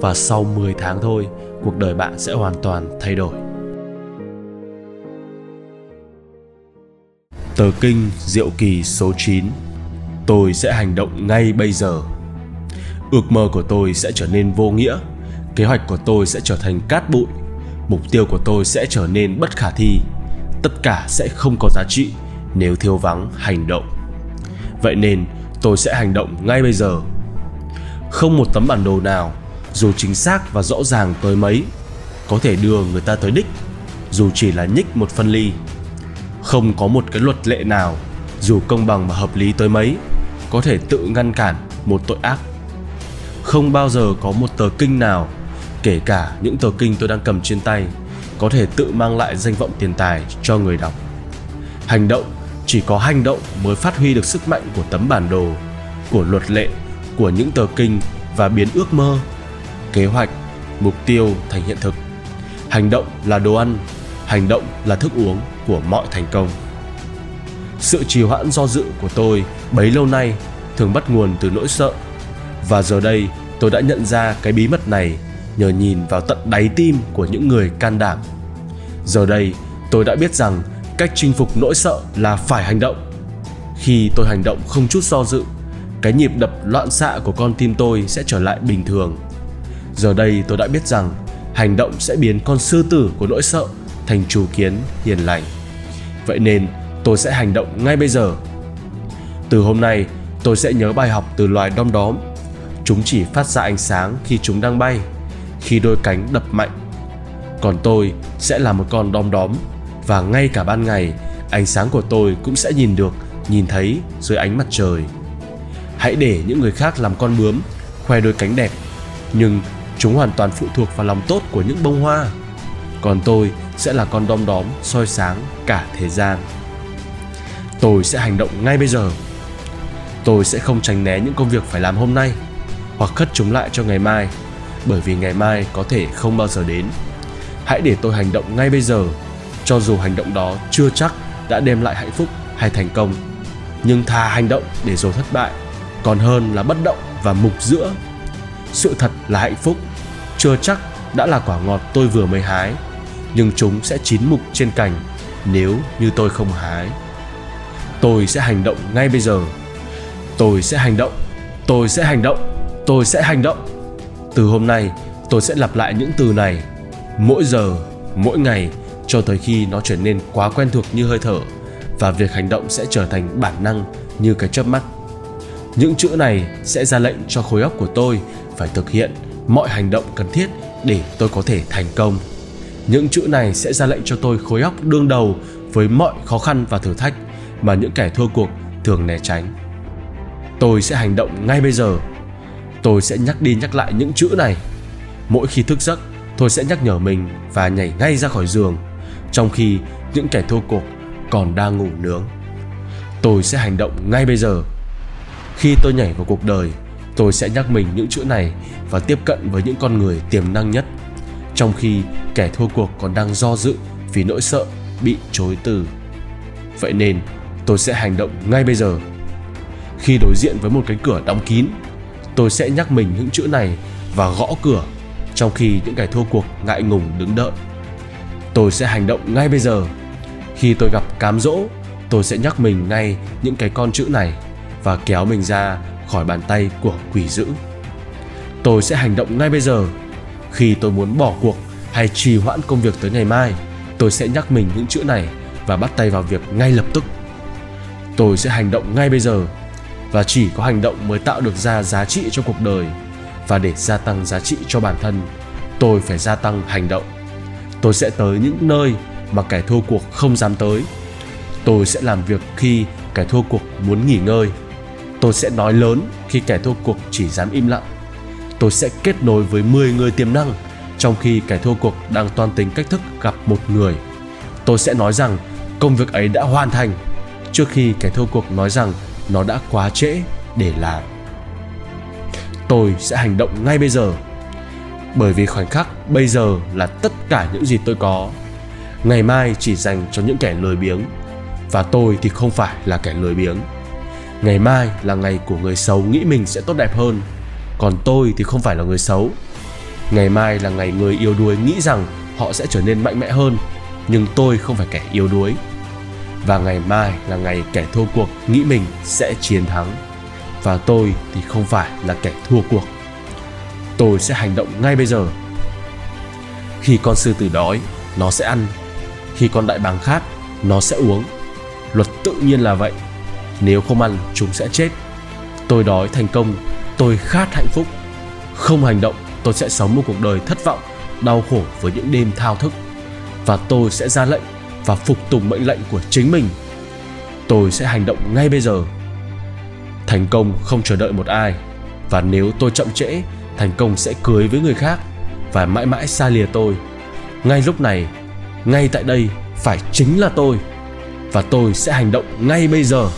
Và sau 10 tháng thôi, cuộc đời bạn sẽ hoàn toàn thay đổi. Tờ kinh Diệu Kỳ số 9 Tôi sẽ hành động ngay bây giờ. Ước mơ của tôi sẽ trở nên vô nghĩa, kế hoạch của tôi sẽ trở thành cát bụi, mục tiêu của tôi sẽ trở nên bất khả thi. Tất cả sẽ không có giá trị nếu thiếu vắng hành động. Vậy nên, tôi sẽ hành động ngay bây giờ. Không một tấm bản đồ nào, dù chính xác và rõ ràng tới mấy, có thể đưa người ta tới đích, dù chỉ là nhích một phân ly. Không có một cái luật lệ nào, dù công bằng và hợp lý tới mấy, có thể tự ngăn cản một tội ác. Không bao giờ có một tờ kinh nào, kể cả những tờ kinh tôi đang cầm trên tay, có thể tự mang lại danh vọng tiền tài cho người đọc. Hành động chỉ có hành động mới phát huy được sức mạnh của tấm bản đồ của luật lệ của những tờ kinh và biến ước mơ kế hoạch, mục tiêu thành hiện thực. Hành động là đồ ăn, hành động là thức uống của mọi thành công. Sự trì hoãn do dự của tôi bấy lâu nay thường bắt nguồn từ nỗi sợ. Và giờ đây, tôi đã nhận ra cái bí mật này nhờ nhìn vào tận đáy tim của những người can đảm. Giờ đây, tôi đã biết rằng cách chinh phục nỗi sợ là phải hành động. Khi tôi hành động không chút do dự, cái nhịp đập loạn xạ của con tim tôi sẽ trở lại bình thường giờ đây tôi đã biết rằng hành động sẽ biến con sư tử của nỗi sợ thành chủ kiến hiền lành. Vậy nên tôi sẽ hành động ngay bây giờ. Từ hôm nay, tôi sẽ nhớ bài học từ loài đom đóm. Chúng chỉ phát ra ánh sáng khi chúng đang bay, khi đôi cánh đập mạnh. Còn tôi sẽ là một con đom đóm và ngay cả ban ngày, ánh sáng của tôi cũng sẽ nhìn được, nhìn thấy dưới ánh mặt trời. Hãy để những người khác làm con bướm, khoe đôi cánh đẹp, nhưng chúng hoàn toàn phụ thuộc vào lòng tốt của những bông hoa. Còn tôi sẽ là con đom đóm soi sáng cả thế gian. Tôi sẽ hành động ngay bây giờ. Tôi sẽ không tránh né những công việc phải làm hôm nay hoặc khất chúng lại cho ngày mai, bởi vì ngày mai có thể không bao giờ đến. Hãy để tôi hành động ngay bây giờ, cho dù hành động đó chưa chắc đã đem lại hạnh phúc hay thành công. Nhưng thà hành động để rồi thất bại, còn hơn là bất động và mục giữa. Sự thật là hạnh phúc chưa chắc đã là quả ngọt tôi vừa mới hái, nhưng chúng sẽ chín mục trên cành nếu như tôi không hái. Tôi sẽ hành động ngay bây giờ. Tôi sẽ hành động. Tôi sẽ hành động. Tôi sẽ hành động. Từ hôm nay, tôi sẽ lặp lại những từ này, mỗi giờ, mỗi ngày, cho tới khi nó trở nên quá quen thuộc như hơi thở, và việc hành động sẽ trở thành bản năng như cái chớp mắt. Những chữ này sẽ ra lệnh cho khối óc của tôi phải thực hiện mọi hành động cần thiết để tôi có thể thành công. Những chữ này sẽ ra lệnh cho tôi khối óc đương đầu với mọi khó khăn và thử thách mà những kẻ thua cuộc thường né tránh. Tôi sẽ hành động ngay bây giờ. Tôi sẽ nhắc đi nhắc lại những chữ này. Mỗi khi thức giấc, tôi sẽ nhắc nhở mình và nhảy ngay ra khỏi giường, trong khi những kẻ thua cuộc còn đang ngủ nướng. Tôi sẽ hành động ngay bây giờ. Khi tôi nhảy vào cuộc đời tôi sẽ nhắc mình những chữ này và tiếp cận với những con người tiềm năng nhất. Trong khi kẻ thua cuộc còn đang do dự vì nỗi sợ bị chối từ. Vậy nên, tôi sẽ hành động ngay bây giờ. Khi đối diện với một cánh cửa đóng kín, tôi sẽ nhắc mình những chữ này và gõ cửa, trong khi những kẻ thua cuộc ngại ngùng đứng đợi. Tôi sẽ hành động ngay bây giờ. Khi tôi gặp cám dỗ, tôi sẽ nhắc mình ngay những cái con chữ này và kéo mình ra khỏi bàn tay của quỷ dữ. Tôi sẽ hành động ngay bây giờ. Khi tôi muốn bỏ cuộc hay trì hoãn công việc tới ngày mai, tôi sẽ nhắc mình những chữ này và bắt tay vào việc ngay lập tức. Tôi sẽ hành động ngay bây giờ và chỉ có hành động mới tạo được ra giá trị cho cuộc đời. Và để gia tăng giá trị cho bản thân, tôi phải gia tăng hành động. Tôi sẽ tới những nơi mà kẻ thua cuộc không dám tới. Tôi sẽ làm việc khi kẻ thua cuộc muốn nghỉ ngơi tôi sẽ nói lớn khi kẻ thua cuộc chỉ dám im lặng. Tôi sẽ kết nối với 10 người tiềm năng, trong khi kẻ thua cuộc đang toan tính cách thức gặp một người. Tôi sẽ nói rằng công việc ấy đã hoàn thành, trước khi kẻ thua cuộc nói rằng nó đã quá trễ để làm. Tôi sẽ hành động ngay bây giờ, bởi vì khoảnh khắc bây giờ là tất cả những gì tôi có. Ngày mai chỉ dành cho những kẻ lười biếng, và tôi thì không phải là kẻ lười biếng ngày mai là ngày của người xấu nghĩ mình sẽ tốt đẹp hơn. Còn tôi thì không phải là người xấu. Ngày mai là ngày người yếu đuối nghĩ rằng họ sẽ trở nên mạnh mẽ hơn, nhưng tôi không phải kẻ yếu đuối. Và ngày mai là ngày kẻ thua cuộc nghĩ mình sẽ chiến thắng. Và tôi thì không phải là kẻ thua cuộc. Tôi sẽ hành động ngay bây giờ. Khi con sư tử đói, nó sẽ ăn. Khi con đại bàng khát, nó sẽ uống. Luật tự nhiên là vậy nếu không ăn, chúng sẽ chết. Tôi đói thành công, tôi khát hạnh phúc. Không hành động, tôi sẽ sống một cuộc đời thất vọng, đau khổ với những đêm thao thức. Và tôi sẽ ra lệnh và phục tùng mệnh lệnh của chính mình. Tôi sẽ hành động ngay bây giờ. Thành công không chờ đợi một ai. Và nếu tôi chậm trễ, thành công sẽ cưới với người khác và mãi mãi xa lìa tôi. Ngay lúc này, ngay tại đây phải chính là tôi. Và tôi sẽ hành động ngay bây giờ.